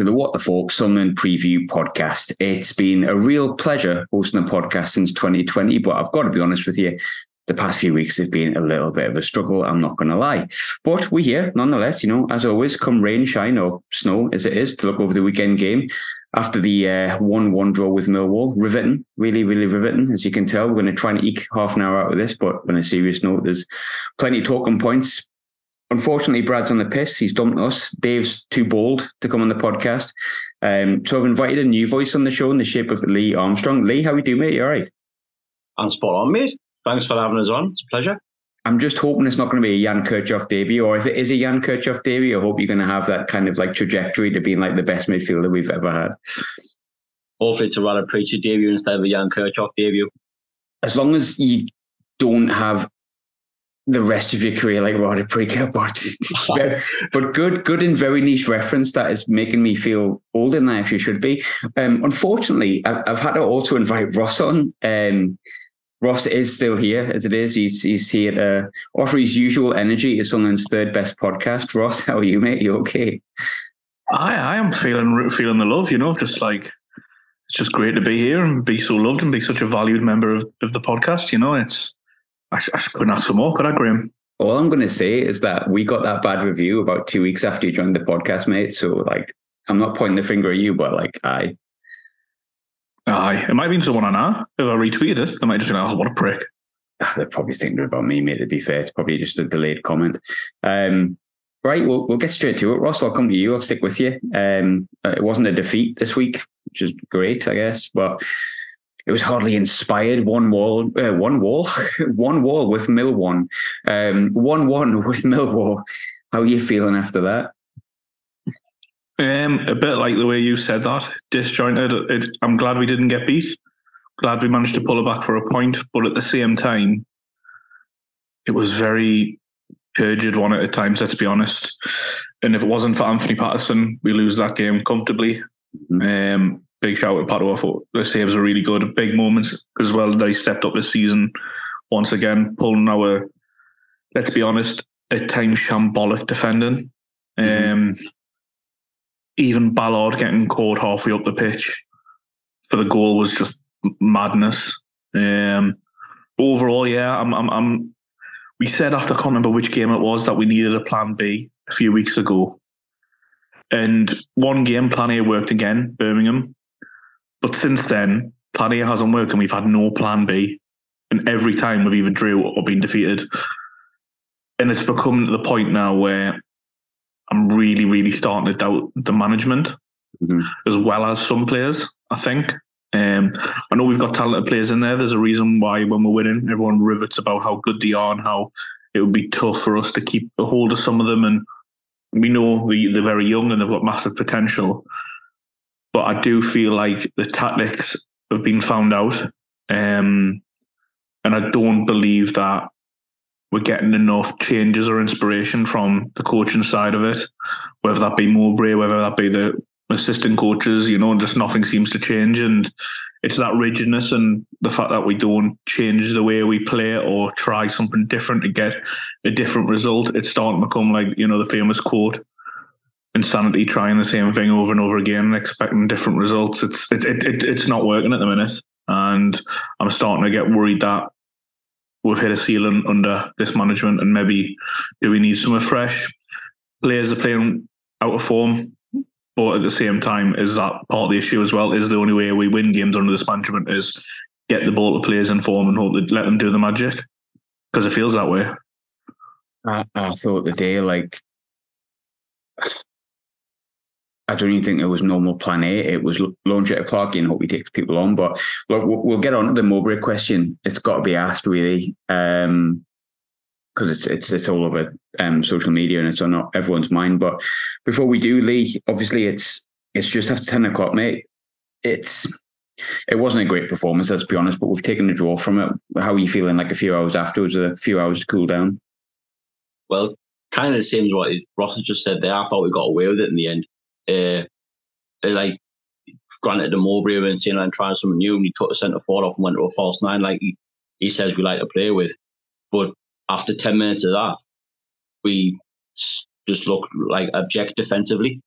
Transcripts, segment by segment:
to the What the Falk Sunderland Preview podcast. It's been a real pleasure hosting the podcast since 2020, but I've got to be honest with you, the past few weeks have been a little bit of a struggle, I'm not going to lie. But we're here nonetheless, you know, as always, come rain, shine, or snow as it is, to look over the weekend game after the uh, 1 1 draw with Millwall. Riveting, really, really riveting. As you can tell, we're going to try and eke half an hour out of this, but on a serious note, there's plenty talking points unfortunately, Brad's on the piss. He's dumped us. Dave's too bold to come on the podcast. Um, so I've invited a new voice on the show in the shape of Lee Armstrong. Lee, how are you doing, mate? You all right? I'm spot on, mate. Thanks for having us on. It's a pleasure. I'm just hoping it's not going to be a Jan Kirchhoff debut, or if it is a Jan Kirchhoff debut, I hope you're going to have that kind of like trajectory to being like the best midfielder we've ever had. Hopefully, it's a rather preacher debut instead of a Jan Kirchhoff debut. As long as you don't have the rest of your career like Roddy Preaker, but but good, good and very niche reference that is making me feel older than I actually should be. Um, unfortunately, I've, I've, had to also invite Ross on. Um, Ross is still here as it is. He's he's here to offer his usual energy. It's Sunderland's third best podcast. Ross, how are you, mate? You okay? I I am feeling feeling the love. You know, just like it's just great to be here and be so loved and be such a valued member of, of the podcast. You know, it's I, sh- I couldn't ask for more, could I, Graham? All I'm going to say is that we got that bad review about two weeks after you joined the podcast, mate. So, like, I'm not pointing the finger at you, but like, I. Aye, it might have been someone I know. If I retweeted it, they might just go, oh, what a prick. Ah, they're probably thinking about me, mate, to be fair. It's probably just a delayed comment. Um, right, we'll, we'll get straight to it. Ross, I'll come to you. I'll stick with you. Um, it wasn't a defeat this week, which is great, I guess. But it was hardly inspired. One wall, uh, one wall, one wall with Millwall, um, one one with Millwall. How are you feeling after that? Um, a bit like the way you said that, disjointed. It, I'm glad we didn't get beat. Glad we managed to pull it back for a point, but at the same time, it was very turgid one at a times. Let's be honest. And if it wasn't for Anthony Patterson, we lose that game comfortably. Mm-hmm. Um, big shout out to Pato. I thought the saves were really good. Big moments as well. They stepped up this season once again, pulling our, let's be honest, at times shambolic defending. Mm-hmm. Um, even Ballard getting caught halfway up the pitch for the goal was just madness. Um, overall, yeah, I'm, I'm, I'm, we said after I can't remember which game it was that we needed a plan B a few weeks ago. And one game plan A worked again, Birmingham. But since then, plan A hasn't worked and we've had no plan B. And every time we've either drew or been defeated. And it's become to the point now where I'm really, really starting to doubt the management mm-hmm. as well as some players, I think. Um, I know we've got talented players in there. There's a reason why when we're winning, everyone rivets about how good they are and how it would be tough for us to keep a hold of some of them. And we know they're very young and they've got massive potential but I do feel like the tactics have been found out. Um, and I don't believe that we're getting enough changes or inspiration from the coaching side of it, whether that be Mowbray, whether that be the assistant coaches, you know, just nothing seems to change. And it's that rigidness and the fact that we don't change the way we play or try something different to get a different result. It's starting to become like, you know, the famous quote, insanity trying the same thing over and over again and expecting different results. It's it, it, it, it's not working at the minute, and I'm starting to get worried that we've hit a ceiling under this management, and maybe do we need something fresh? Players are playing out of form, but at the same time, is that part of the issue as well? Is the only way we win games under this management is get the ball to players in form and hope that let them do the magic because it feels that way. I, I thought the day like I don't even think it was normal plan A. It was launch at a and hope we take people on. But look, we'll get on to the Mowbray question. It's got to be asked really, because um, it's, it's it's all over um, social media and it's on everyone's mind. But before we do, Lee, obviously it's it's just after ten o'clock, mate. It's it wasn't a great performance, let's be honest, but we've taken a draw from it. How are you feeling? Like a few hours afterwards, a few hours to cool down. Well, kind of the same as what Ross has just said there. I thought we got away with it in the end uh, like granted the Mowbray and saying I'm trying something new and he took the centre forward off and went to a false nine like he, he says we like to play with. But after 10 minutes of that, we just looked like abject defensively.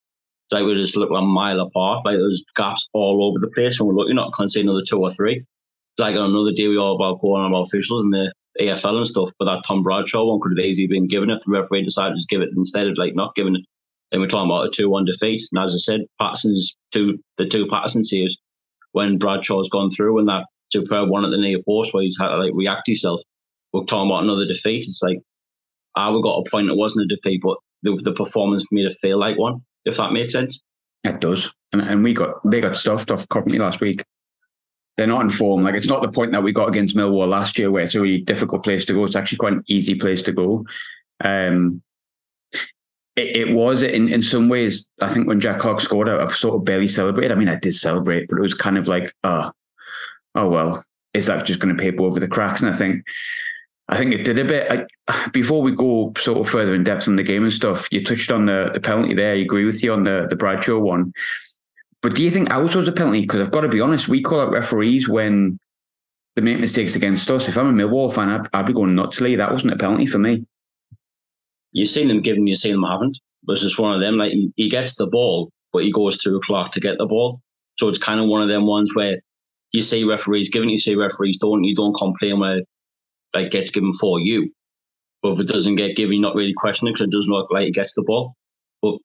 It's like we just look a mile apart. Like there's gaps all over the place, and we're looking at conceding another two or three. It's like on another day we all about going on about officials and the EFL and stuff, but that Tom Bradshaw one could have easily been given if the referee decided to give it instead of like not giving it. Then we're talking about a two-one defeat. And as I said, Patterson's two the two Patterson saves when Bradshaw's gone through and that superb one at the near post where he's had to like react himself. We're talking about another defeat. It's like I would got a point it wasn't a defeat, but the, the performance made it feel like one, if that makes sense. It does. And, and we got they got stuffed off Coventry last week. They're not in form. Like it's not the point that we got against Millwall last year where it's a really difficult place to go. It's actually quite an easy place to go. Um it, it was in, in some ways, I think when Jack Clarke scored, I, I sort of barely celebrated. I mean, I did celebrate, but it was kind of like, uh, oh well, is that just going to paper over the cracks? And I think I think it did a bit. I, before we go sort of further in depth on the game and stuff, you touched on the, the penalty there. I agree with you on the, the Bradshaw one. But do you think ours was a penalty? Because I've got to be honest, we call out referees when they make mistakes against us. If I'm a Millwall fan, I'd, I'd be going nuts. Lee, that wasn't a penalty for me. You've seen them given, you've seen them haven't. But it's just one of them. Like he, he gets the ball, but he goes through Clarke to get the ball. So it's kind of one of them ones where you see referees giving, you see referees don't. You don't complain where like gets given for you. But if it doesn't get given, you're not really questioning because it doesn't look like he gets the ball. But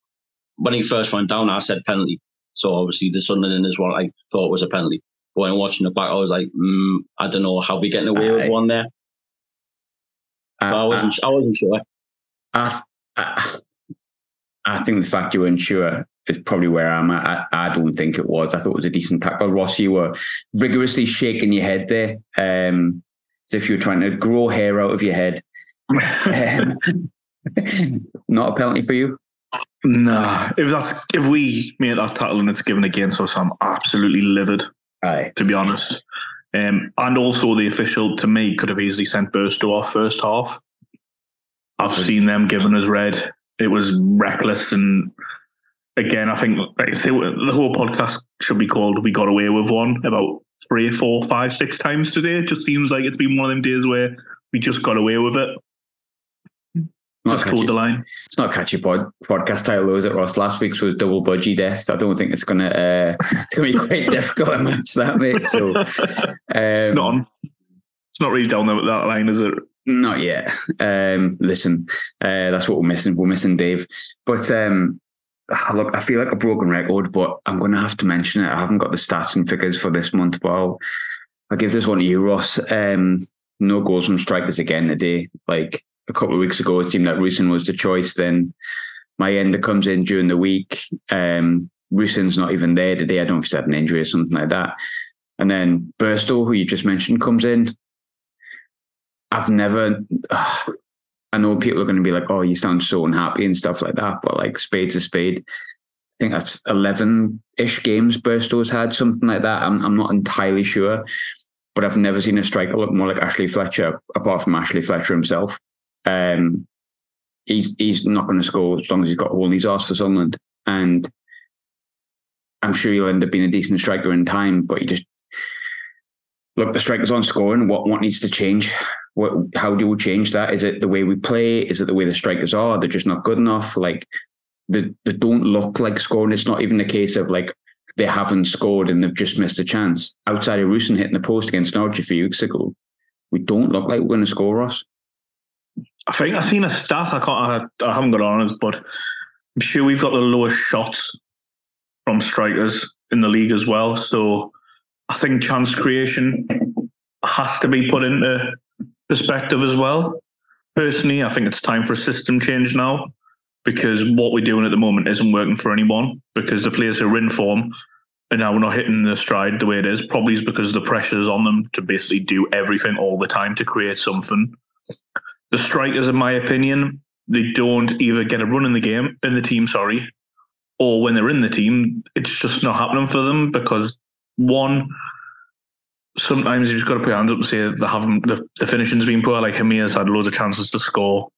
when he first went down, I said penalty. So obviously the Sunderland is what I thought was a penalty. But when watching the back, I was like, mm, I don't know how we getting away with one there. So I, I wasn't, I, I wasn't sure. I, I, I think the fact you weren't sure is probably where I'm at. I, I, don't think it was. I thought it was a decent tackle. Ross, you were vigorously shaking your head there. Um, as if you were trying to grow hair out of your head. um, not a penalty for you? No. If that's if we made that tackle and it's given against us, I'm absolutely livid. Aye. To be honest. Um, and also the official to me could have easily sent Burstow off first half. I've seen them given as red. It was reckless and again, I think like the whole podcast should be called "We Got Away with One" about three, four, five, six times today. It just seems like it's been one of them days where we just got away with it. Just pulled the line. It's not a catchy pod, podcast title, is it, Ross? Last week's was double budgie death. I don't think it's gonna uh, it's gonna be quite difficult to match that, mate. So um, not on. It's not really down that line, is it? Not yet. Um, listen, uh, that's what we're missing. We're missing Dave. But um, look, I feel like a broken record, but I'm going to have to mention it. I haven't got the stats and figures for this month, but I'll, I'll give this one to you, Ross. Um, no goals from strikers again today. Like a couple of weeks ago, it seemed like Rusyn was the choice. Then Mayenda comes in during the week. Um, Rusyn's not even there today. I don't know if he's had an injury or something like that. And then Burstow, who you just mentioned, comes in. I've never, I know people are going to be like, oh, you sound so unhappy and stuff like that, but like spade's to spade. I think that's 11 ish games Burstow's had, something like that. I'm, I'm not entirely sure, but I've never seen a striker look more like Ashley Fletcher, apart from Ashley Fletcher himself. Um, he's he's not going to score as long as he's got all in his arse for Sunderland. And I'm sure he'll end up being a decent striker in time, but he just look, the strikers on scoring. What what needs to change? What, how do we change that? Is it the way we play? Is it the way the strikers are? They're just not good enough. Like they, they don't look like scoring. It's not even a case of like they haven't scored and they've just missed a chance. Outside of Rusyn hitting the post against Norwich a few weeks ago, we don't look like we're going to score, us. I think I've seen a stat. I can't. I, I haven't got on it, but I'm sure we've got the lowest shots from strikers in the league as well. So I think chance creation has to be put into perspective as well. Personally, I think it's time for a system change now because what we're doing at the moment isn't working for anyone because the players who are in form and now we're not hitting the stride the way it is, probably is because the pressure is on them to basically do everything all the time to create something. The strikers, in my opinion, they don't either get a run in the game, in the team, sorry, or when they're in the team, it's just not happening for them because one, sometimes you've got to put your hands up and say they haven't the, the finishing's been poor. Like Hemir's had loads of chances to score.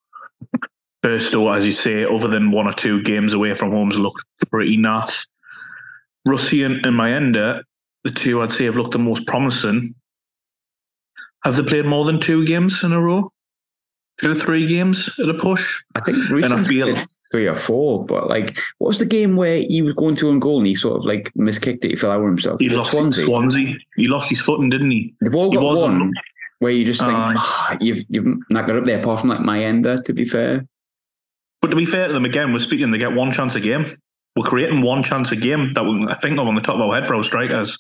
Burstow, as you say, other than one or two games away from home's looked pretty naff. Rusyn and, and Mayenda, the two I'd say have looked the most promising. Have they played more than two games in a row? Two or three games at a push. I think recently and I feel three or four, but like, what was the game where he was going to own goal and he sort of like miskicked it? He fell over himself. He lost Swansea. Swansea. He lost his footing, didn't he? They've all got one where you just think uh, oh, you've you've not got up there apart from like Mayenda. To be fair, but to be fair to them again, we're speaking. They get one chance a game. We're creating one chance a game that we, I think of on the top of our head for our strikers.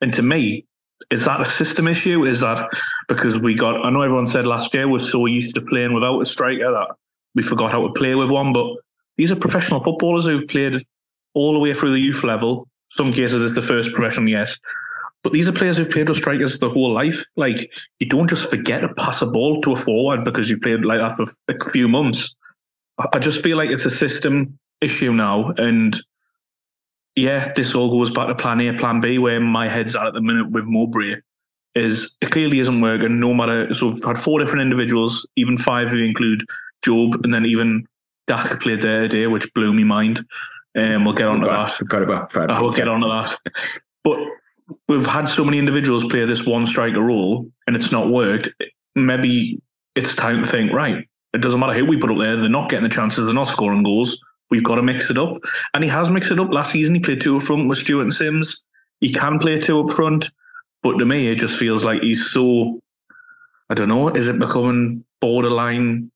And to me, is that a system issue? Is that because we got? I know everyone said last year we're so used to playing without a striker that we forgot how to play with one. But these are professional footballers who've played all the way through the youth level. Some cases it's the first professional, yes. But these are players who've played with strikers their whole life. Like you don't just forget to pass a ball to a forward because you played like that for a few months. I just feel like it's a system issue now, and yeah, this all goes back to plan A, plan B, where my head's at at the minute with Mowbray is it clearly isn't working no matter so we've had four different individuals, even five you include Jobe, and then even Dack played there today, which blew me mind. And um, we'll get on to that. Got back, Fred. I will get on to that. But we've had so many individuals play this one striker role and it's not worked. Maybe it's time to think, right, it doesn't matter who we put up there, they're not getting the chances, they're not scoring goals. We've got to mix it up. And he has mixed it up. Last season, he played two up front with Stewart and Simms. He can play two up front. But to me, it just feels like he's so, I don't know, is it becoming borderline,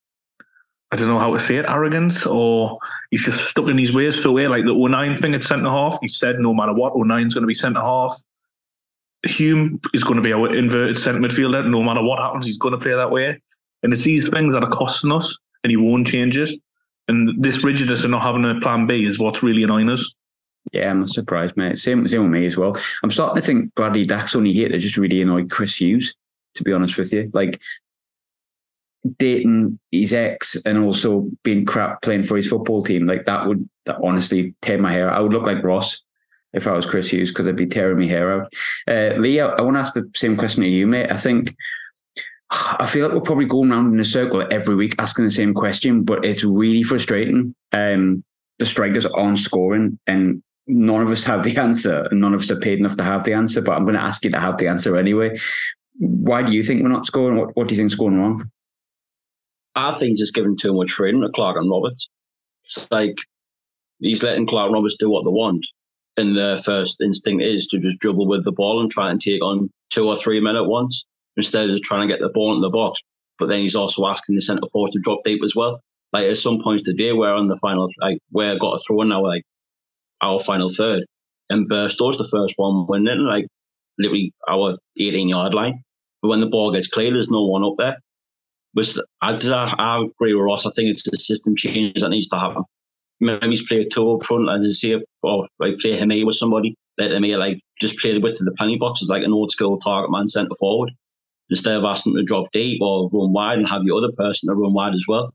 I don't know how to say it, arrogance? Or he's just stuck in his ways so way. Like the O'Nien thing at centre half, he said no matter what, O'Nien's going to be centre half. Hume is going to be our inverted centre midfielder. No matter what happens, he's going to play that way. And it's these things that are costing us, and he won't change it. And this rigidness of not having a plan B is what's really annoying us. Yeah, I'm surprised, mate. Same, same with me as well. I'm starting to think Bradley Dack's only here to just really annoy Chris Hughes, to be honest with you. Like dating his ex and also being crap playing for his football team, like that would that honestly tear my hair. I would look like Ross if I was Chris Hughes because I'd be tearing my hair out. Uh, Lee, I, I want to ask the same question to you, mate. I think I feel like we're probably going around in a circle every week asking the same question, but it's really frustrating. Um, the strikers aren't scoring, and none of us have the answer, and none of us are paid enough to have the answer. But I'm going to ask you to have the answer anyway. Why do you think we're not scoring? What What do you think's going wrong? I think just giving too much freedom to Clarke and Roberts. It's like he's letting Clarke and Roberts do what they want, and their first instinct is to just dribble with the ball and try and take on two or three men at once instead of trying to get the ball in the box. But then he's also asking the centre forward to drop deep as well. Like at some points today, we're on the final, like where I got a throw in now, like our final third, and Burstow's the first one winning, like literally our 18 yard line. But when the ball gets clear, there's no one up there. But I, I agree with Ross. I think it's the system change that needs to happen. Maybe he's play a two up front, and I say, or like play him with somebody. Let him like just play the width of the penny boxes like an old school target man centre forward instead of asking them to drop deep or run wide and have your other person to run wide as well.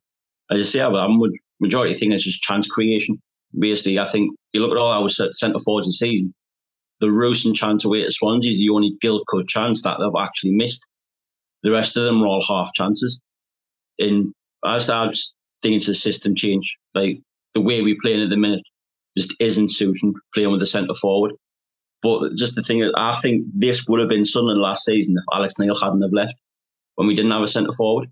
As I say, I would majority think it's just chance creation. Basically, I think you look at all our centre forwards this season. The Roos chance away at Swansea is the only gilt cut chance that they've actually missed. The rest of them are all half chances. And I just thinking it's a system change. Like the way we play playing at the minute just isn't suiting playing with the centre forward. But just the thing is, I think this would have been Sunderland last season if Alex Neil hadn't have left when we didn't have a centre forward.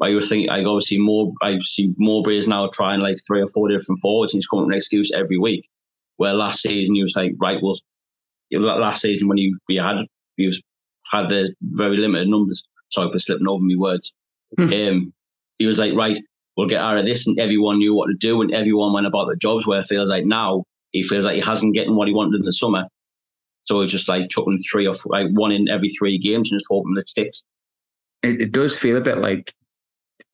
I would think I obviously more I see Mowbray is now trying like three or four different forwards and he's coming with an excuse every week. Where last season he was like, right, well last season when he we had he was had the very limited numbers. Sorry for slipping over my words. Um, he was like, right, we'll get out of this, and everyone knew what to do, and everyone went about their jobs. Where it feels like now he feels like he hasn't getting what he wanted in the summer, so it's just like chucking three or four, like one in every three games and just hoping it sticks. It, it does feel a bit like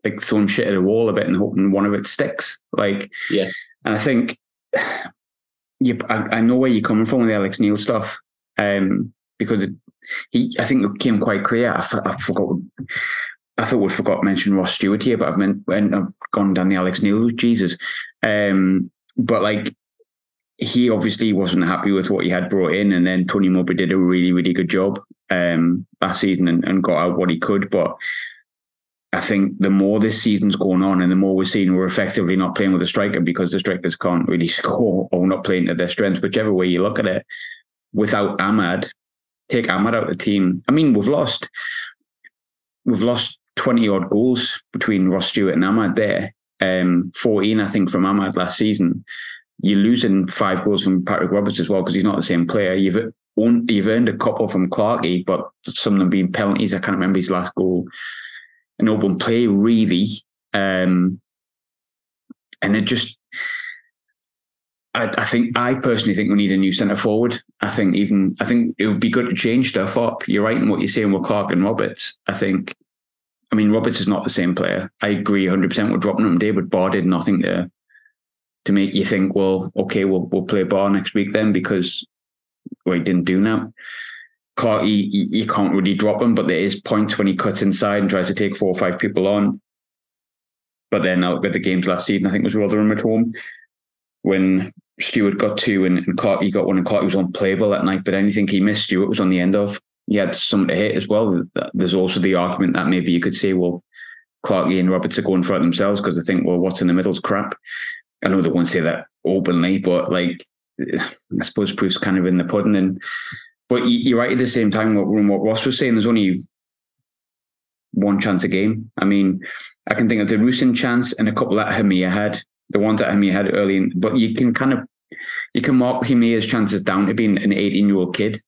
like throwing shit at a wall a bit and hoping one of it sticks. Like, yeah. And I think you, I, I know where you're coming from with the Alex Neil stuff, um, because it, he, I think it came quite clear. I, I forgot. I thought we forgot to mention Ross Stewart here, but I've meant when I've gone down the Alex Neil. Jesus, um, but like he obviously wasn't happy with what he had brought in, and then Tony Mowbray did a really, really good job um, last season and, and, got out what he could. But I think the more this season's going on, and the more we're seeing we're effectively not playing with a striker because the strikers can't really score or not playing to their strengths, whichever way you look at it. Without Amad, take Amad out of the team. I mean, we've lost, we've lost 20 odd goals between Ross Stewart and Amad there. Um, 14, I think, from Amad last season. You're losing five goals from Patrick Roberts as well because he's not the same player. You've you've earned a couple from Clarkey, but some of them being penalties. I can't remember his last goal. An open play, really. Um, and it just I, I, think I personally think we need a new centre forward. I think even I think it would be good to change stuff up. You're right in what you're saying with Clarke and Roberts. I think I mean Roberts is not the same player. I agree 100 percent with dropping him David Ba did nothing to to make you think, well, okay, we'll we'll play Ba next week then because he didn't do that. Clarke, you, can't really drop him, but there is points when he cuts inside and tries to take four or five people on. But then I look at the games last season, I think it was Rotherham at home when Stewart got two and, and Clarke, he got one and Clarke was unplayable that night, but anything he missed, Stewart was on the end of. He had something to hit as well. There's also the argument that maybe you could say, well, Clarkey and Roberts are going for it themselves because they think, well, what's in the middle is crap. I know they won't say that openly, but like, I suppose proof's kind of in the pudding. And but you're right at the same time. What, what Ross was saying, there's only one chance a game. I mean, I can think of the Rusyn chance and a couple that Hemir had the ones that Hemir had early, in, but you can kind of you can mark Hemir's chances down to being an 18 year old kid.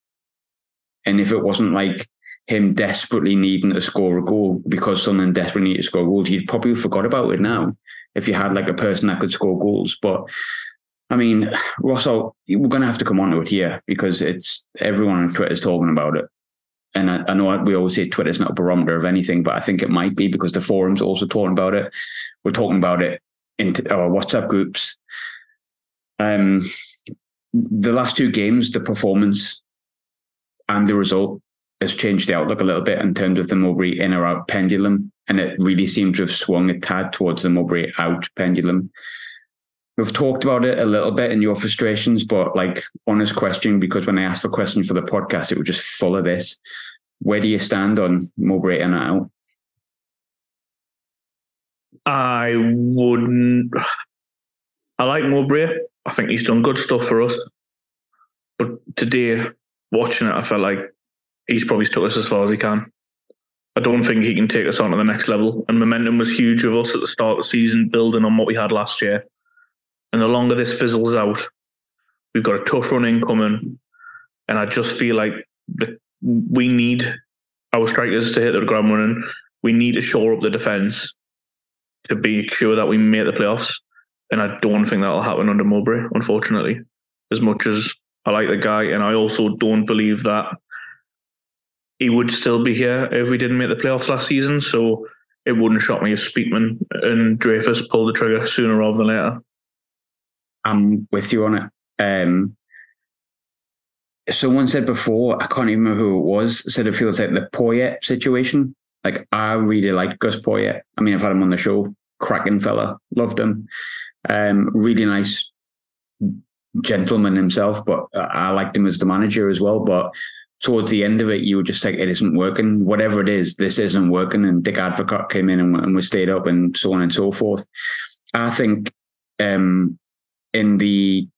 And if it wasn't like him desperately needing to score a goal because someone desperately needed to score goals, he'd probably forgot about it now if you had like a person that could score goals. But I mean, Russell, we're going to have to come on to it here because it's everyone on Twitter is talking about it. And I, I know we always say Twitter's not a barometer of anything, but I think it might be because the forums are also talking about it. We're talking about it into our WhatsApp groups. Um, the last two games, the performance and the result has changed the outlook a little bit in terms of the Mowbray in or out pendulum, and it really seemed to have swung a tad towards the Mowbray out pendulum. We've talked about it a little bit in your frustrations, but like honest question, because when I asked for questions for the podcast, it was just full of this. Where do you stand on Mowbray or out? I wouldn't. I like Mowbray. I think he's done good stuff for us. But today, watching it, I felt like he's probably took us as far as he can. I don't think he can take us on to the next level. And momentum was huge of us at the start of the season, building on what we had last year. And the longer this fizzles out, we've got a tough run incoming. And I just feel like we need our strikers to hit the ground running. We need to shore up the defence to be sure that we make the playoffs. And I don't think that'll happen under Mowbray, unfortunately. As much as I like the guy, and I also don't believe that he would still be here if we didn't make the playoffs last season. So it wouldn't shock me if Speakman and Dreyfus pulled the trigger sooner rather than later. I'm with you on it. Um, someone said before, I can't even remember who it was, said it feels like the Poyet situation. Like I really liked Gus Poyet. I mean, I've had him on the show. Cracking fella, loved him. Um, really nice gentleman himself, but I liked him as the manager as well. But towards the end of it, you were just like, it isn't working. Whatever it is, this isn't working. And Dick Advocaat came in and, and we stayed up and so on and so forth. I think um, in the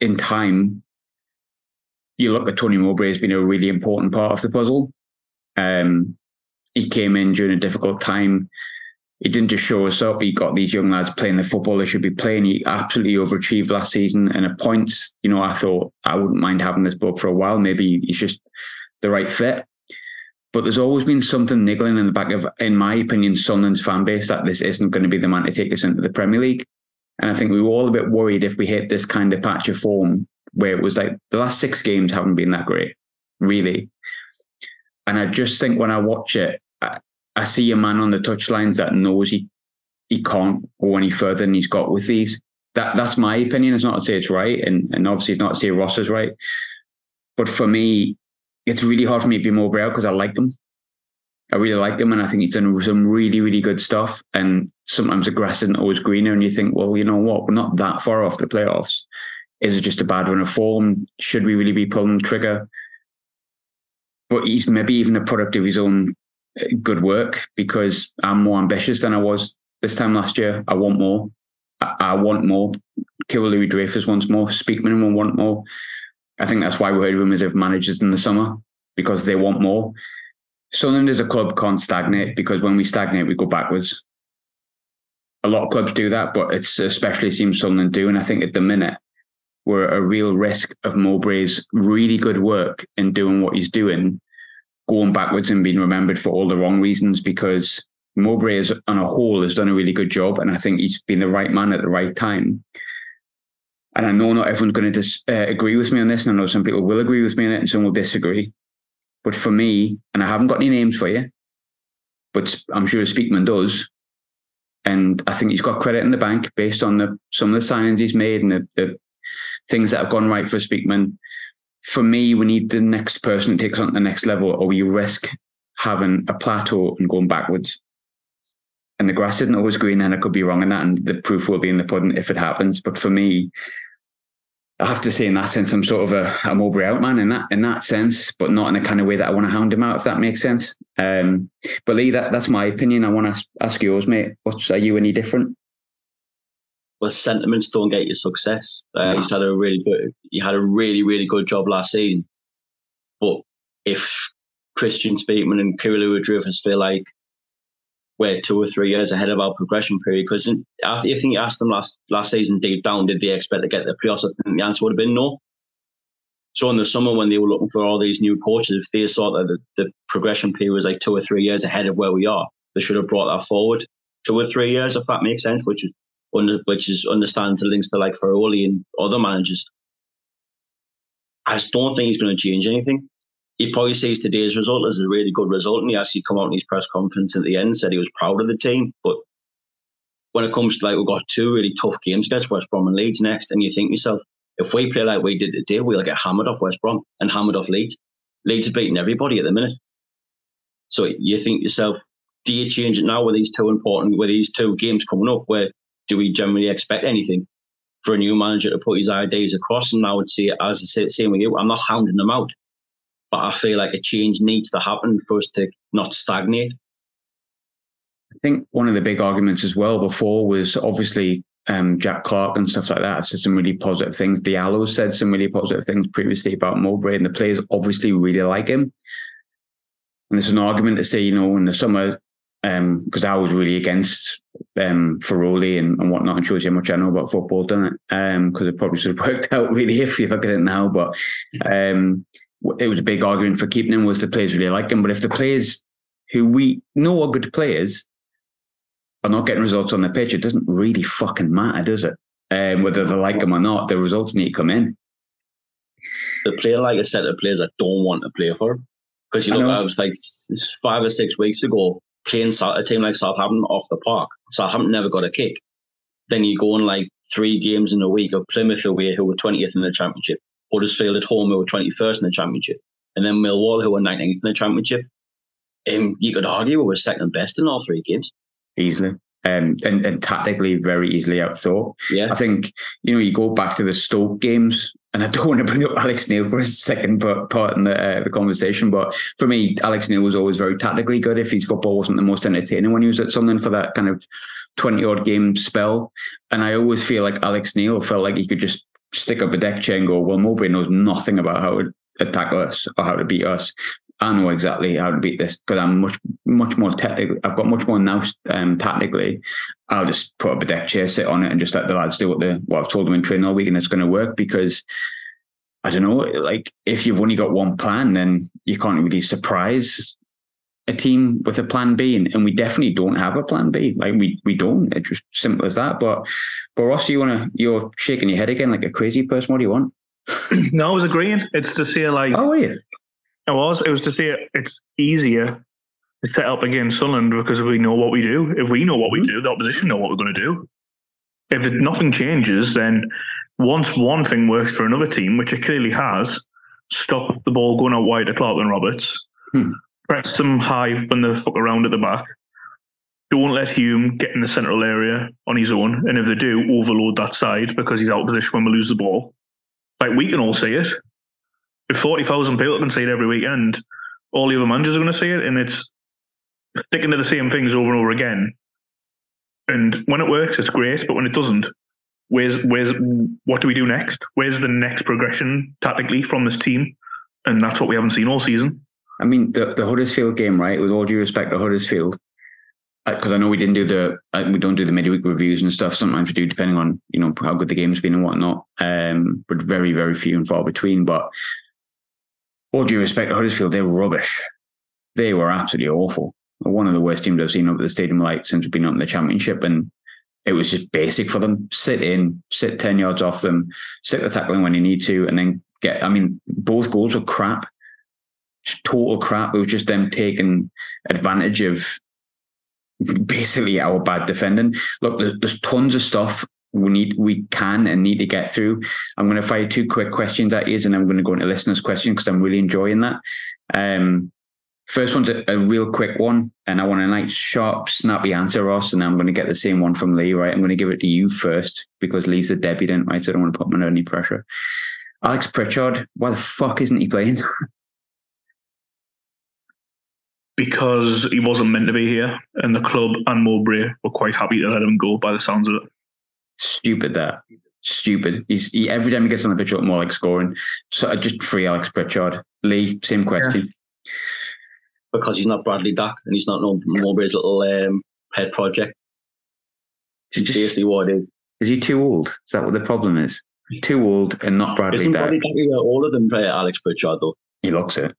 in time, you look at Tony Mowbray has been a really important part of the puzzle. Um, he came in during a difficult time. He didn't just show us up. He got these young lads playing the football they should be playing. He absolutely overachieved last season. And at points, you know, I thought I wouldn't mind having this book for a while. Maybe he's just the right fit. But there's always been something niggling in the back of, in my opinion, Sunderland's fan base that this isn't going to be the man to take us into the Premier League. And I think we were all a bit worried if we hit this kind of patch of form where it was like the last six games haven't been that great, really. And I just think when I watch it, I, see a man on the touchlines that knows he he can't go any further than he's got with these. That that's my opinion. It's not to say it's right, and and obviously it's not to say Ross is right. But for me, it's really hard for me to be more Mowbray because I like him. I really like him, and I think he's done some really, really good stuff. And sometimes the grass isn't always greener, and you think, well, you know what? We're not that far off the playoffs. Is it just a bad run of form? Should we really be pulling the trigger? But he's maybe even a product of his own good work because I'm more ambitious than I was this time last year. I want more. I, I want more. Kyril Louis Dreyfus wants more. Speakman will want more. I think that's why we heard rumours of managers in the summer because they want more. Sunderland as a club can't stagnate because when we stagnate, we go backwards. A lot of clubs do that, but it's especially seems Sunderland do. And I think at the minute, we're at a real risk of Mowbray's really good work in doing what he's doing, going backwards and being remembered for all the wrong reasons because Mowbray as on a whole has done a really good job. And I think he's been the right man at the right time. And I know not everyone's going to dis- uh, agree with me on this. And I know some people will agree with me on it and some will disagree. But for me, and I haven't got any names for you, but I'm sure Speakman does. And I think he's got credit in the bank based on the some of the signings he's made and the, the things that have gone right for Speakman. For me, we need the next person that takes on to the next level, or we risk having a plateau and going backwards. And the grass isn't always green, and I could be wrong in that, and the proof will be in the pudding if it happens. But for me, I have to say, in that sense, I'm sort of a, a Mowbray out man in that in that sense, but not in the kind of way that I want to hound him out, if that makes sense. Um, but Lee, that, that's my opinion. I want to ask, ask yours, mate. What's are you any different? Don't get you success. Uh, He's had a really good, he had a really really good job last season, but if Kristjaan Speakman and Kyril Dreyfus feel like we're two or three years ahead of our progression period. Because I think you asked them last last season deep down, did they expect to get the playoffs? I think the answer would have been no. So in the summer, when they were looking for all these new coaches, if they saw that the, the progression period was like two or three years ahead of where we are, they should have brought that forward two or three years, if that makes sense. Which is under, which is understand the links to like Farioli and other managers. I just don't think he's going to change anything he probably sees today's result as a really good result. And he actually come out in his press conference at the end said he was proud of the team. But when it comes to like we've got two really tough games against West Brom and Leeds next, and you think yourself, if we play like we did today, we'll get hammered off West Brom and hammered off Leeds. Leeds are beating everybody at the minute. So you think yourself, do you change it now with these two important with these two games coming up? Where do we generally expect anything for a new manager to put his ideas across? And I would say, as say, same with you, I'm not hounding them out but I feel like a change needs to happen for us to not stagnate. I think one of the big arguments as well before was obviously um, Jack Clarke and stuff like that said some really positive things. Diallo said some really positive things previously about Mowbray, and the players obviously really like him. And there's an argument to say, you know, in the summer, because um, I was really against um, Farioli and, and whatnot, and shows you how much I know about football, doesn't it? Because um, it probably should have worked out really if you look at it now. But um, it was a big argument for keeping him was the players really like him. But if the players who we know are good players are not getting results on the pitch, it doesn't really fucking matter, does it? Um, whether they like him or not, the results need to come in. The player like a set of players I don't want to play for. Because you know, I, I was like five or six weeks ago playing a team like Southampton off the park. Southampton never got a kick. Then you go on like three games in a week of Plymouth away, who were 20th in the championship. Huddersfield at home, who were 21st in the championship, and then Millwall, who were 19th in the championship. Um, you could argue we were second best in all three games. Easily. Um, and, and tactically very easily outthought. Yeah. I think, you know, you go back to the Stoke games, and I don't want to bring up Alex Neil for a second part in the, uh, the conversation, but for me, Alex Neil was always very tactically good. If his football wasn't the most entertaining when he was at something for that kind of 20 odd game spell. And I always feel like Alex Neil felt like he could just stick up a deck chair and go, well, Mowbray knows nothing about how to attack us or how to beat us. I know exactly how to beat this because I'm much, much more technically. I've got much more now um, tactically. I'll just put up a deck chair, sit on it, and just let the lads do what the what I've told them in training all week, and it's going to work because I don't know. Like if you've only got one plan, then you can't really surprise a team with a plan B, and, and we definitely don't have a plan B. Like we we don't. It's just simple as that. But but Ross, you wanna you're shaking your head again like a crazy person. What do you want? no, I was agreeing. It's to say like oh yeah, it was. It was to say it's easier to set up against Sunderland because we know what we do. If we know what we mm-hmm. do, the opposition know what we're going to do. If it, nothing changes, then once one thing works for another team, which it clearly has, stop the ball going out wide to Clarke and Roberts. Hmm press them high when they fuck around at the back. Don't let Hume get in the central area on his own. And if they do, overload that side because he's out of position when we lose the ball. Like we can all see it. If 40,000 people can see it every weekend, all the other managers are going to see it. And it's sticking to the same things over and over again. And when it works, it's great. But when it doesn't, where's where's what do we do next? Where's the next progression tactically from this team? And that's what we haven't seen all season. I mean, the, the Huddersfield game, right? With all due respect to Huddersfield, because I know we didn't do the uh, we don't do the midweek reviews and stuff. Sometimes we do, depending on you know how good the game's been and whatnot. Um, but very very few and far between. But all due respect to Huddersfield, they're rubbish. They were absolutely awful. One of the worst teams I've seen up at the stadium like since we've been up in the championship, and it was just basic for them. Sit in, sit ten yards off them, sit the tackling when you need to, and then get. I mean, both goals were crap. Just total crap. It was just them taking advantage of basically our bad defending. Look, there's, there's tons of stuff we need, we can and need to get through. I'm going to fire two quick questions at you, and I'm going to go into listeners' questions because I'm really enjoying that. Um, first one's a, a, real quick one, and I want a nice, sharp, snappy answer, Ross. And then I'm going to get the same one from Lee. Right, I'm going to give it to you first because Lee's a debutant, right? So I don't want to put him under any pressure. Alex Pritchard, why the fuck isn't he playing? because he wasn't meant to be here, and the club and Mowbray were quite happy to let him go. By the sounds of it, stupid that stupid. He's he, every time he gets on the pitch, look more like scoring. So uh, just free Alex Pritchard. Lee, same question. Yeah. Because he's not Bradley Dack and he's not no Mowbray's little um, pet project. It's just, basically what it is. Is he too old? Is that what the problem is? Too old and not Bradley Isn't Dack. Bradley Dack all of them play Alex Pritchard though? He looks it.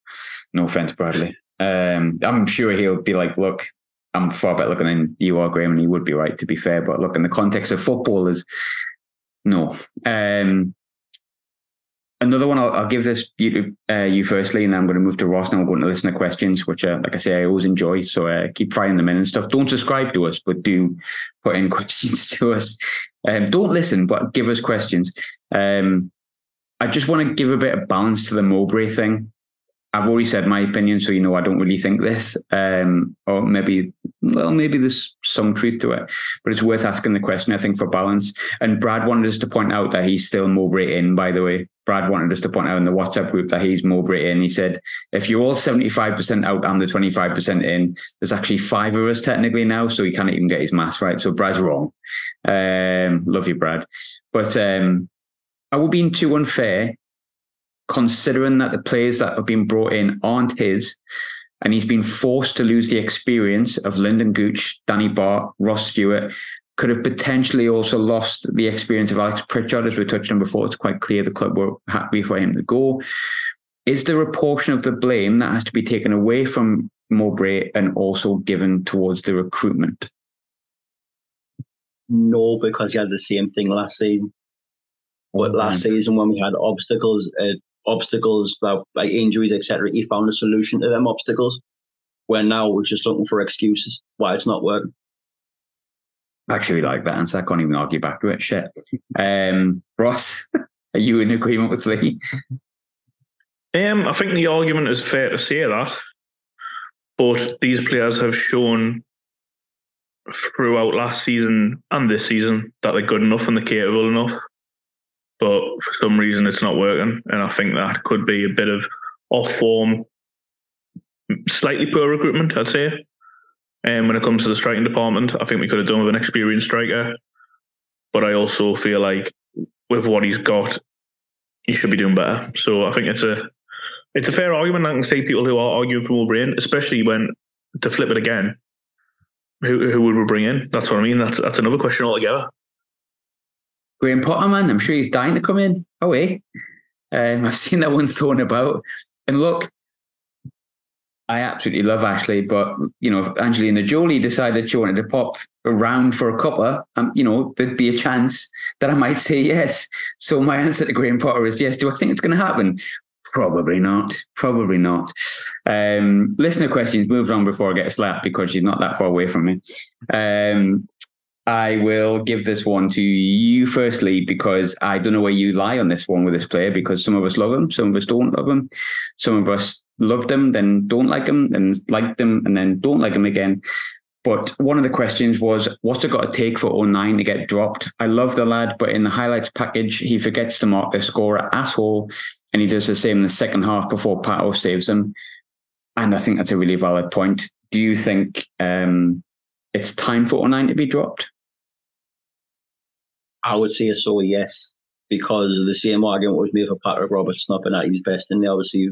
No offense, Bradley. Um, I'm sure he'll be like, look, I'm far better looking than you are, Graham, and he would be right to be fair. But look, in the context of football, is no. Um, another one, I'll, I'll, give this you uh, you firstly, and then I'm going to move to Ross. Now we're going to listen to questions, which, uh, like I say, I always enjoy. So uh, keep firing them in and stuff. Don't subscribe to us, but do put in questions to us. Um, don't listen, but give us questions. Um, I just want to give a bit of balance to the Mowbray thing. I've already said my opinion, so you know I don't really think this. Um, or maybe, well, maybe there's some truth to it, but it's worth asking the question. I think for balance. And Brad wanted us to point out that he's still Mowbray in. By the way, Brad wanted us to point out in the WhatsApp group that he's Mowbray in. He said, if you're all seventy five percent out and the twenty five percent in, there's actually five of us technically now, so he can't even get his maths right. So Brad's wrong. Um, love you, Brad, but um, are we being too unfair considering that the players that have been brought in aren't his, and he's been forced to lose the experience of Lynden Gooch, Danny Batth, Ross Stewart, could have potentially also lost the experience of Alex Pritchard, as we touched on before. It's quite clear the club were happy for him to go. Is there a portion of the blame that has to be taken away from Mowbray and also given towards the recruitment? No, because he had the same thing last season. But last season, when we had obstacles, uh, obstacles like injuries, etc. He found a solution to them obstacles. Where now we're just looking for excuses why it's not working. Actually, like that answer. I can't even argue back to it. Shit. Um, Ross, are you in agreement with Lee? Um, I think the argument is fair to say that, but these players have shown throughout last season and this season that they're good enough and they're capable enough but for some reason it's not working. And I think that could be a bit of off form, slightly poor recruitment, I'd say. And um, when it comes to the striking department, I think we could have done with an experienced striker. But I also feel like with what he's got, he should be doing better. So I think it's a it's a fair argument. I can see people who are arguing for brain, especially when to flip it again. Who who would we bring in? That's what I mean. That's that's another question altogether. Graham Potter, man. I'm sure he's dying to come in. Oh, eh? Um, I've seen that one thrown about. And look, I absolutely love Ashley, but you know, if Angelina Jolie decided she wanted to pop around for a cuppa, um, you know, there'd be a chance that I might say yes. So my answer to Graham Potter is yes. Do I think it's going to happen? Probably not. Probably not. Um, listener questions. Move on before I get slapped because she's not that far away from me. Um, I will give this one to you firstly because I don't know where you lie on this one with this player because some of us love him, some of us don't love him, some of us love them, then don't like him, and like them, and then don't like him again. But one of the questions was, what's it got to take for O'Nien to get dropped? I love the lad, but in the highlights package, he forgets to mark the scorer at all. And he does the same in the second half before Pato saves him. And I think that's a really valid point. Do you think um, it's time for O'Nien to be dropped? I would say so, yes, because the same argument was made for Patrick Roberts not been at his best, and obviously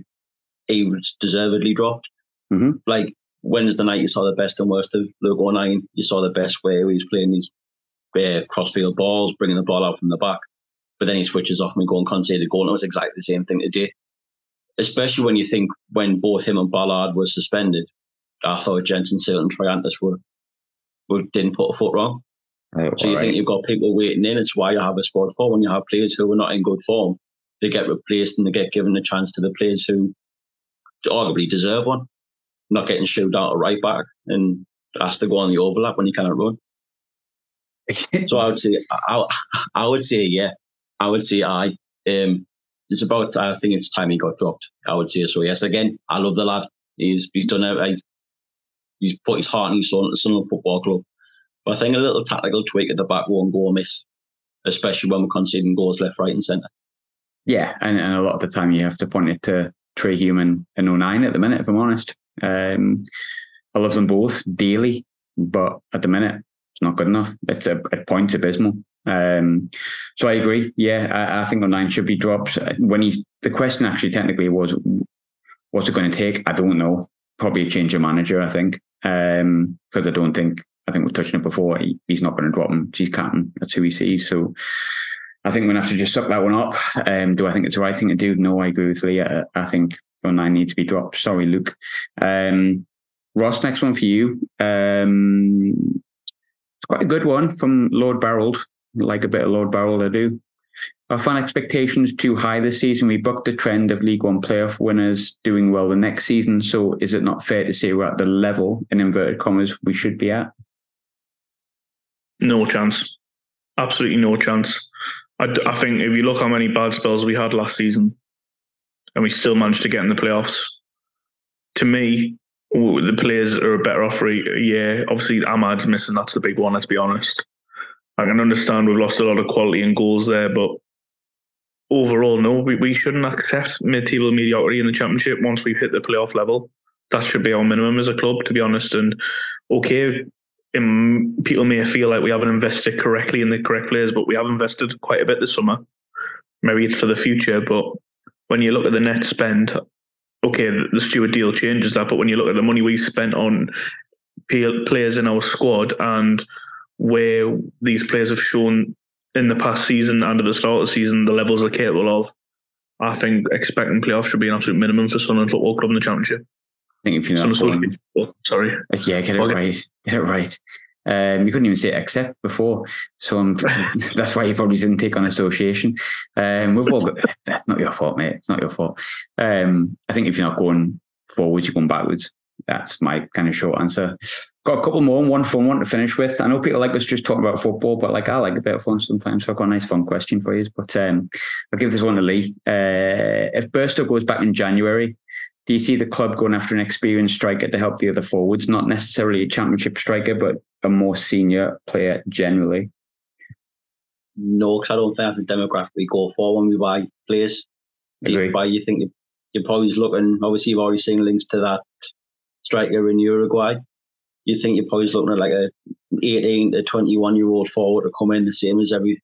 he was deservedly dropped. Mhm. Like Wednesday night, you saw the best and worst of Luke O'Nien. You saw the best where he was playing these uh, crossfield balls, bringing the ball out from the back. But then he switches off and go and concede a goal. And it was exactly the same thing today. Especially when you think when both him and Ballard were suspended, I thought Jenson, Seelt, and Triantis were, were didn't put a foot wrong. Uh, So you all think you've got people waiting in. It's why you have a squad for when you have players who are not in good form. They get replaced and they get given a chance to the players who arguably deserve one. Not getting shoved out a right back and has to go on the overlap when you can't run. So I would say, I, I would say, yeah, I would say I. Um, it's about. I think it's time he got dropped. I would say so. Yes, again, I love the lad. He's he's done. Like, he's put his heart and his soul into the Sunderland Football Club. But I think a little tactical tweak at the back won't go amiss, especially when we're conceding goals left, right, and centre. Yeah, and, and a lot of the time you have to point it to Trai Hume and O'Nien at the minute, if I'm honest. Um, I love them both dearly, but at the minute, it's not good enough. It's a, at points abysmal. Um, so I agree. Yeah, I, I think O'Nien should be dropped. When he's the question actually technically was, what's it going to take? I don't know. Probably a change of manager, I think, because I don't think I think we've touched on it before. He, he's not going to drop him. He's captain. That's who he sees. So I think we're going to have to just suck that one up. Um, do I think it's the right thing to do? No, I agree with Lee. I, I think O'Nien needs to be dropped. Sorry, Luke. Um, Ross, next one for you. Um, it's quite a good one from Lord Barreld. Like a bit of Lord Barreld, I do. Are fan expectations too high this season? We bucked the trend of League One playoff winners doing well the next season. So is it not fair to say we're at the level, in inverted commas, we should be at? No chance. Absolutely no chance. I think if you look how many bad spells we had last season and we still managed to get in the playoffs, to me, the players are a better off. Right? Yeah, obviously Amad's missing. That's the big one, let's be honest. I can understand we've lost a lot of quality and goals there, but overall, no, we, we shouldn't accept mid table mediocrity in the championship once we've hit the playoff level. That should be our minimum as a club, to be honest. And okay, people may feel like we haven't invested correctly in the correct players, but we have invested quite a bit this summer. Maybe it's for the future, but when you look at the net spend, okay, the Stewart deal changes that, but when you look at the money we spent on players in our squad and where these players have shown in the past season and at the start of the season, the levels they're capable of, I think expecting playoffs should be an absolute minimum for Sunderland Football Club in the Championship. I think if you're not Sunderland going, Football, sorry. Yeah, get it Okay. right. Get it right. Um, you couldn't even say accept before, so I'm, that's why you probably didn't take on association. Um, we've all got. That's not your fault, mate. It's not your fault. Um, I think if you're not going forwards, you're going backwards. That's my kind of short answer. Got a couple more, and one fun one to finish with. I know people like us just talking about football, but like I like a bit of fun sometimes. So I've got a nice fun question for you. But um, I'll give this one to Lee. Uh, if Burstow goes back in January, do you see the club going after an experienced striker to help the other forwards? Not necessarily a championship striker, but a more senior player generally. No, because I don't think that's the demographic we go for when we buy players. Agree. You buy, you think you- you're probably looking. Obviously, you've already seen links to that striker in Uruguay. You think you're probably looking at like a 18 to 21 year old forward to come in, the same as every,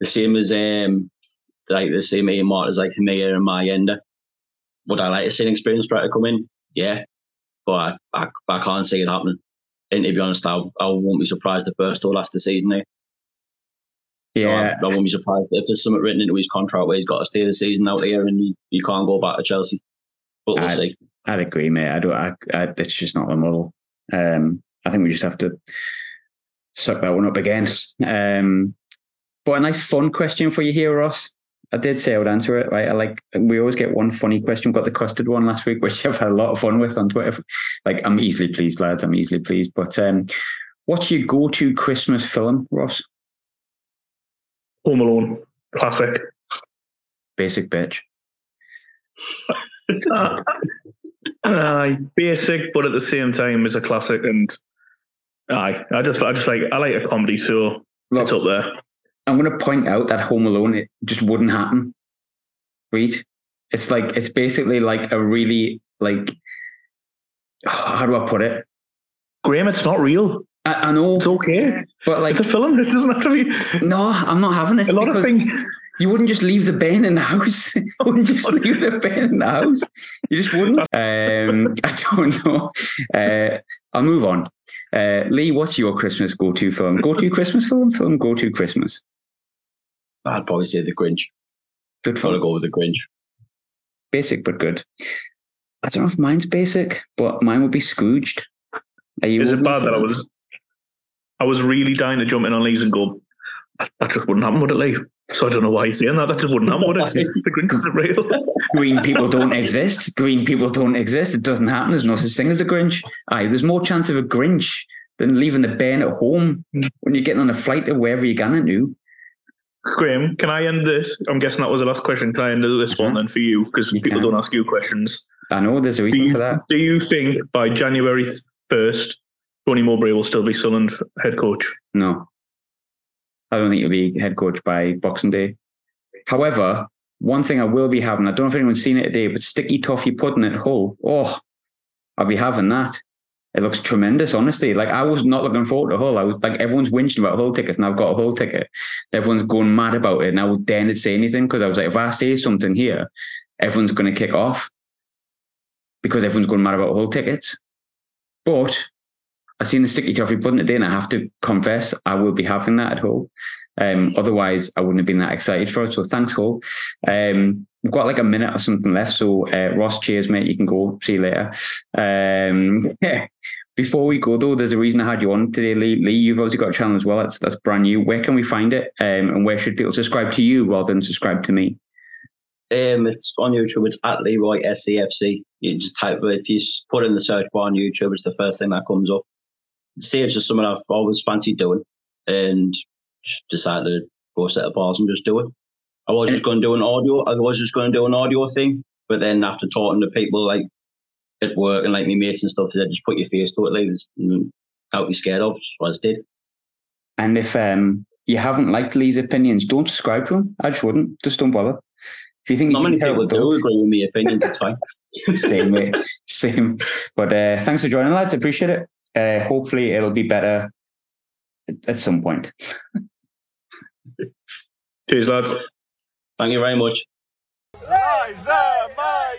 the same as um, like the same aim markers like Hemir and Mayenda. Would I like to see an experienced striker come in? Yeah, but I, I, I can't see it happening. And to be honest, I, I won't be surprised if Burstow last the season. Eh? So I, Yeah, I won't be surprised if there's something written into his contract where he's got to stay the season out here and he, he can't go back to Chelsea. But we'll I- see. I'd agree, mate. I don't. I, I, it's just not the model. Um, I think we just have to suck that one up again. Um, but a nice fun question for you here, Ross. I did say I would answer it. Right? I like. We always get one funny question. We got the custard one last week, which I've had a lot of fun with on Twitter. Like, I'm easily pleased, lads. I'm easily pleased. But um, what's your go-to Christmas film, Ross? Home Alone, classic. Basic bitch. uh, basic, but at the same time, it's a classic. And aye, I just, I just like, I like a comedy, so Look, it's up there. I'm going to point out that Home Alone it just wouldn't happen. Read, it's like it's basically like a really like how do I put it? Graham, it's not real. I, I know, It's okay. but like It's a film. It doesn't have to be. no, I'm not having it. A lot of things. You wouldn't just leave the bin in the house. you wouldn't just leave the bin in the house. You just wouldn't. Um, I don't know. Uh, I'll move on. Uh, Lee, what's your Christmas go-to film? Go-to Christmas film? Film go-to Christmas? I'd probably say The Grinch. Good Gotta film. go with The Grinch. Basic but good. I don't know if mine's basic, but mine would be Scrooged. Are you Is it bad for that I was I was really dying to jump in on Lee's and go, that just wouldn't happen, would it, Lee? So I don't know why you're saying that. That just wouldn't happen, would it? The Grinch isn't real. Green people don't exist. Green people don't exist. It doesn't happen. There's no such thing as a Grinch. Aye, there's more chance of a Grinch than leaving the bairn at home hmm. when you're getting on a flight to wherever you're going to. Graham, can I end this? I'm guessing that was the last question. Can I end this one Mhm. then for you? Because people can. don't ask you questions. I know there's a Do reason you, for that. do you think by January 1st, Tony Mowbray will still be Sunderland head coach? No. I don't think he'll be head coach by Boxing Day. However, one thing I will be having, I don't know if anyone's seen it today, but sticky toffee pudding at Hull. Oh, I'll be having that. It looks tremendous, honestly. Like I was not looking forward to Hull. I was like everyone's whinging about Hull tickets, and I've got a Hull ticket. Everyone's going mad about it, and I dare not say anything because I was like, if I say something here, everyone's going to kick off because everyone's going mad about Hull tickets. But I seen the sticky toffee pudding today, and I have to confess I will be having that at Hull. Um, otherwise, I wouldn't have been that excited for it. So thanks, Hull. Um, we've got like a minute or something left. So uh, Ross, cheers, mate. You can go. See you later. Um, yeah. Before we go though, there's a reason I had you on today, Lee. Lee, you've obviously got a channel as well. That's that's brand new. Where can we find it? Um, and where should people subscribe to you rather than subscribe to me? Um, it's on YouTube. It's at Leroy SCFC. You just type it. If you put in the search bar on YouTube, it's the first thing that comes up. See, it's just something I've always fancied doing, and decided to go set up bars and just do it. I was just going to do an audio. I was just going to do an audio thing, but then after talking to people like at work and like my mates and stuff, they said just put your face to it, like out be scared of. So I just did. And if um, you haven't liked Lee's opinions, don't subscribe to him. I just wouldn't. Just don't bother. If you think Not you many people do dogs- agree with my opinions. It's fine. same way, same. But uh, thanks for joining, lads. Appreciate it. Uh, hopefully, it'll be better at- at some point. Cheers, lads. Thank you very much. Eliezer Mayenda!